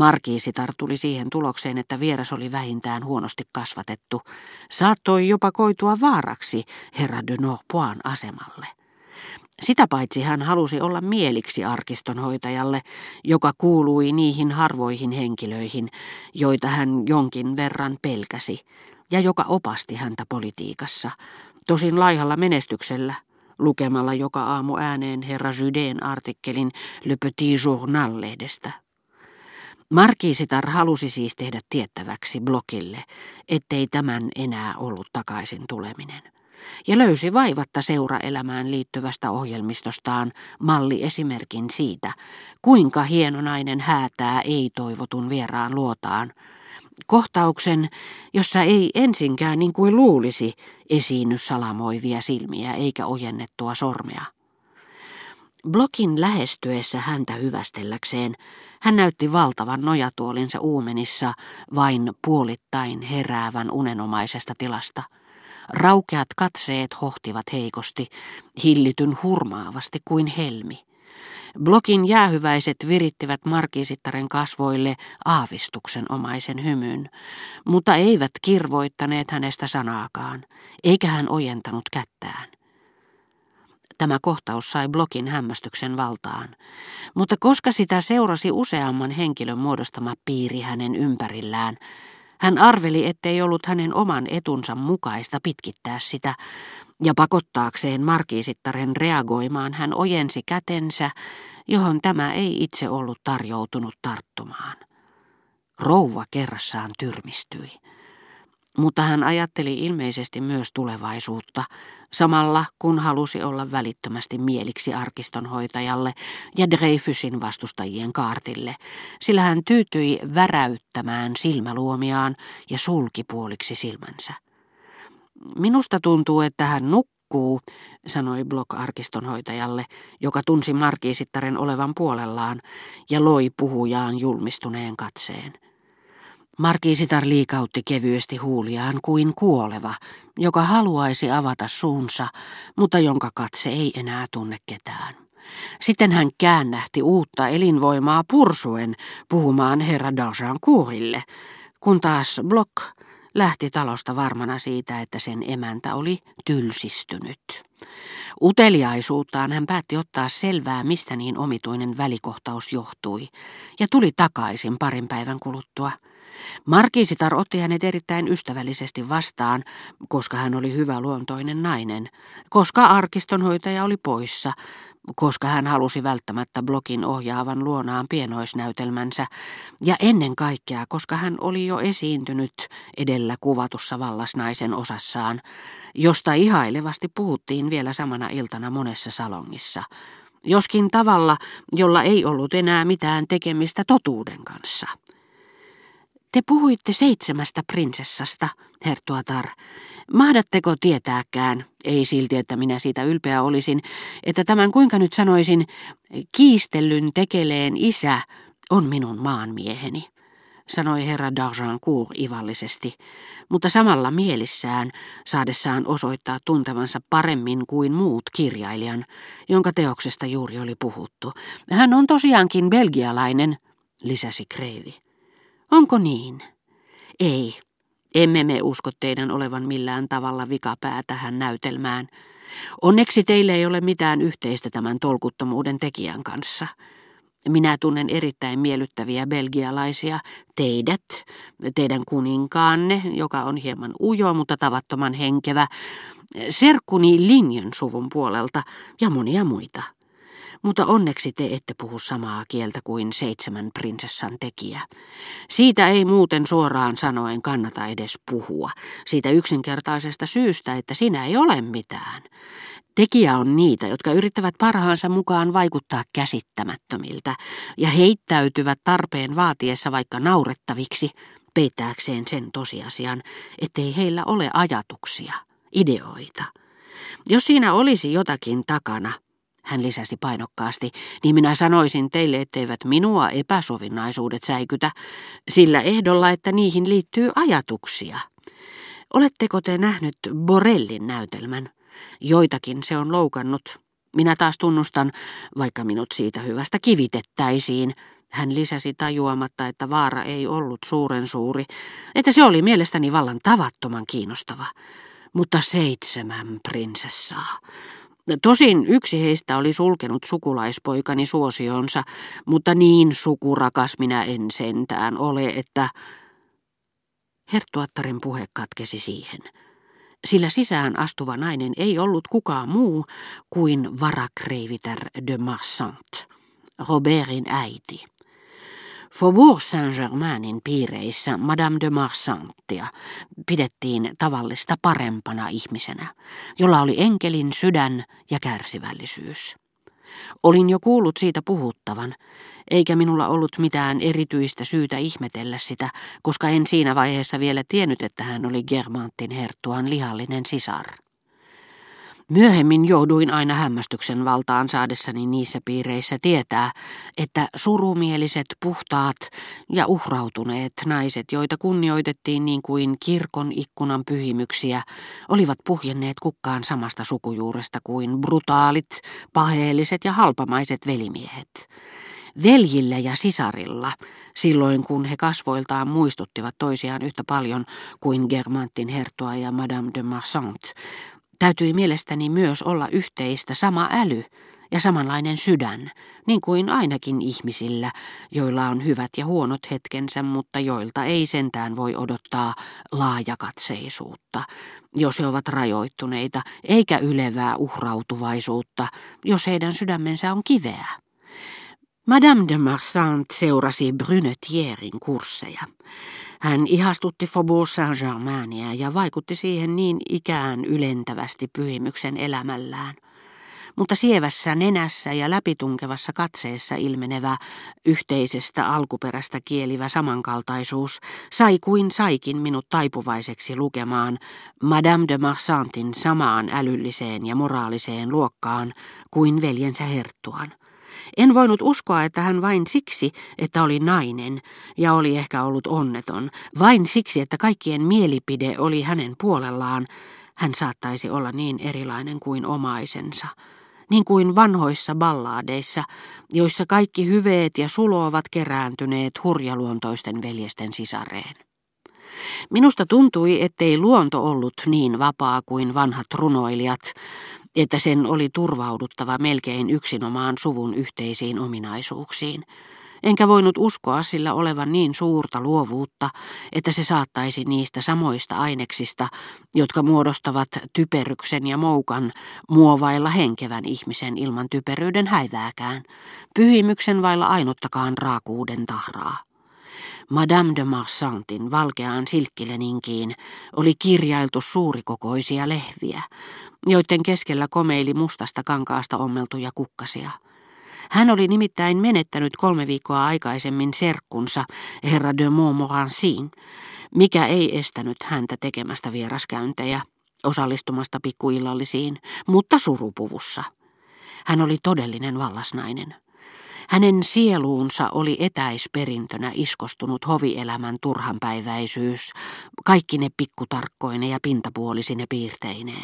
Markiisitar tuli siihen tulokseen, että vieras oli vähintään huonosti kasvatettu. Saattoi jopa koitua vaaraksi herra de Norpoin asemalle. Sitä paitsi hän halusi olla mieliksi arkistonhoitajalle, joka kuului niihin harvoihin henkilöihin, joita hän jonkin verran pelkäsi, ja joka opasti häntä politiikassa, tosin laihalla menestyksellä, lukemalla joka aamu ääneen herra Judeen artikkelin Le Petit Journal-lehdestä. Markiisitar halusi siis tehdä tiettäväksi blokille, ettei tämän enää ollut takaisin tuleminen ja löysi vaivatta seuraelämään liittyvästä ohjelmistostaan malliesimerkin siitä, kuinka hienonainen häätää ei-toivotun vieraan luotaan. Kohtauksen, jossa ei ensinkään niin kuin luulisi esiinny salamoivia silmiä eikä ojennettua sormea. Blokin lähestyessä häntä hyvästelläkseen hän näytti valtavan nojatuolinsa uumenissa vain puolittain heräävän unenomaisesta tilasta – Raukeat katseet hohtivat heikosti, hillityn hurmaavasti kuin helmi. Blokin jäähyväiset virittivät markiisittaren kasvoille aavistuksen omaisen hymyn, mutta eivät kirvoittaneet hänestä sanaakaan, eikä hän ojentanut kättään. Tämä kohtaus sai blokin hämmästyksen valtaan, mutta koska sitä seurasi useamman henkilön muodostama piiri hänen ympärillään, hän arveli, ettei ollut hänen oman etunsa mukaista pitkittää sitä, ja pakottaakseen markiisittaren reagoimaan hän ojensi kätensä, johon tämä ei itse ollut tarjoutunut tarttumaan. Rouva kerrassaan tyrmistyi mutta hän ajatteli ilmeisesti myös tulevaisuutta, samalla kun halusi olla välittömästi mieliksi arkistonhoitajalle ja Dreyfusin vastustajien kaartille, sillä hän tyytyi väräyttämään silmäluomiaan ja sulki puoliksi silmänsä. Minusta tuntuu, että hän nukkuu, sanoi Block-arkistonhoitajalle, joka tunsi markiisittaren olevan puolellaan ja loi puhujaan julmistuneen katseen. Markiisitar liikautti kevyesti huuliaan kuin kuoleva, joka haluaisi avata suunsa, mutta jonka katse ei enää tunne ketään. Sitten hän käännähti uutta elinvoimaa pursuen puhumaan herra Kuurille, kun taas Block lähti talosta varmana siitä, että sen emäntä oli tylsistynyt. Uteliaisuuttaan hän päätti ottaa selvää, mistä niin omituinen välikohtaus johtui, ja tuli takaisin parin päivän kuluttua – Markiisitar otti hänet erittäin ystävällisesti vastaan, koska hän oli hyvä luontoinen nainen, koska arkistonhoitaja oli poissa, koska hän halusi välttämättä blokin ohjaavan luonaan pienoisnäytelmänsä, ja ennen kaikkea, koska hän oli jo esiintynyt edellä kuvatussa vallasnaisen osassaan, josta ihailevasti puhuttiin vielä samana iltana monessa salongissa, joskin tavalla, jolla ei ollut enää mitään tekemistä totuuden kanssa. Te puhuitte seitsemästä prinsessasta, hertuatar. Mahdatteko tietääkään, ei silti, että minä siitä ylpeä olisin, että tämän kuinka nyt sanoisin, kiistellyn tekeleen isä on minun maanmieheni, sanoi herra d'Argencourt ivallisesti, mutta samalla mielissään saadessaan osoittaa tuntevansa paremmin kuin muut kirjailijan, jonka teoksesta juuri oli puhuttu. Hän on tosiaankin belgialainen, lisäsi Kreivi. Onko niin? Ei. Emme me usko teidän olevan millään tavalla vikapää tähän näytelmään. Onneksi teille ei ole mitään yhteistä tämän tolkuttomuuden tekijän kanssa. Minä tunnen erittäin miellyttäviä belgialaisia, teidät, teidän kuninkaanne, joka on hieman ujo, mutta tavattoman henkevä, serkkuni linjan suvun puolelta ja monia muita mutta onneksi te ette puhu samaa kieltä kuin seitsemän prinsessan tekijä. Siitä ei muuten suoraan sanoen kannata edes puhua, siitä yksinkertaisesta syystä, että sinä ei ole mitään. Tekijä on niitä, jotka yrittävät parhaansa mukaan vaikuttaa käsittämättömiltä ja heittäytyvät tarpeen vaatiessa vaikka naurettaviksi, peittääkseen sen tosiasian, ettei heillä ole ajatuksia, ideoita. Jos siinä olisi jotakin takana, hän lisäsi painokkaasti, niin minä sanoisin teille, etteivät minua epäsovinnaisuudet säikytä, sillä ehdolla, että niihin liittyy ajatuksia. Oletteko te nähnyt Borellin näytelmän? Joitakin se on loukannut. Minä taas tunnustan, vaikka minut siitä hyvästä kivitettäisiin, Hän lisäsi tajuamatta, että vaara ei ollut suuren suuri, että se oli mielestäni vallan tavattoman kiinnostava. Mutta seitsemän prinsessaa. Tosin yksi heistä oli sulkenut sukulaispoikani suosionsa, mutta niin sukurakas minä en sentään ole, että... Herttuattaren puhe katkesi siihen sillä sisään astuva nainen ei ollut kukaan muu kuin varakreiviter de Marsant, Robertin äiti. Faubourg Saint-Germainin piireissä Madame de Marsanttia pidettiin tavallista parempana ihmisenä, jolla oli enkelin sydän ja kärsivällisyys. Olin jo kuullut siitä puhuttavan, eikä minulla ollut mitään erityistä syytä ihmetellä sitä, koska en siinä vaiheessa vielä tiennyt, että hän oli Germantin herttuan lihallinen sisar. Myöhemmin jouduin aina hämmästyksen valtaan saadessani niissä piireissä tietää, että surumieliset, puhtaat ja uhrautuneet naiset, joita kunnioitettiin niin kuin kirkon ikkunan pyhimyksiä, olivat puhjenneet kukkaan samasta sukujuuresta kuin brutaalit, paheelliset ja halpamaiset velimiehet. Veljillä ja sisarilla, silloin kun he kasvoiltaan muistuttivat toisiaan yhtä paljon kuin Germantin herttua ja Madame de Marsant, täytyi mielestäni myös olla yhteistä sama äly ja samanlainen sydän, niin kuin ainakin ihmisillä, joilla on hyvät ja huonot hetkensä, mutta joilta ei sentään voi odottaa laajakatseisuutta, jos he ovat rajoittuneita, eikä ylevää uhrautuvaisuutta, jos heidän sydämensä on kiveä. Madame de Marsant seurasi Brunetierin kursseja. Hän ihastutti Faubourg Saint-Germainia ja vaikutti siihen niin ikään ylentävästi pyhimyksen elämällään. Mutta sievässä nenässä ja läpitunkevassa katseessa ilmenevä yhteisestä alkuperästä kielivä samankaltaisuus sai kuin saikin minut taipuvaiseksi lukemaan Madame de Marsantin samaan älylliseen ja moraaliseen luokkaan kuin veljensä herttuan. En voinut uskoa, että hän vain siksi, että oli nainen ja oli ehkä ollut onneton, vain siksi, että kaikkien mielipide oli hänen puolellaan, hän saattaisi olla niin erilainen kuin omaisensa. Niin kuin vanhoissa ballaadeissa, joissa kaikki hyveet ja sulo ovat kerääntyneet hurjaluontoisten veljesten sisareen. Minusta tuntui, ettei luonto ollut niin vapaa kuin vanhat runoilijat, että sen oli turvauduttava melkein yksinomaan suvun yhteisiin ominaisuuksiin. Enkä voinut uskoa sillä olevan niin suurta luovuutta, että se saattaisi niistä samoista aineksista, jotka muodostavat typeryksen ja moukan, muovailla henkevän ihmisen ilman typeryyden häivääkään, pyhimyksen vailla ainuttakaan raakuuden tahraa. Madame de Marsantin valkeaan silkkileninkiin oli kirjailtu suurikokoisia lehviä, joiden keskellä komeili mustasta kankaasta ommeltuja kukkasia. Hän oli nimittäin menettänyt kolme viikkoa aikaisemmin serkkunsa, herra de Montmorencin, mikä ei estänyt häntä tekemästä vieraskäyntejä, osallistumasta pikkuillallisiin, mutta surupuvussa. Hän oli todellinen vallasnainen. Hänen sieluunsa oli etäisperintönä iskostunut hovielämän turhanpäiväisyys, kaikki ne pikkutarkkoine ja pintapuolisine piirteineen.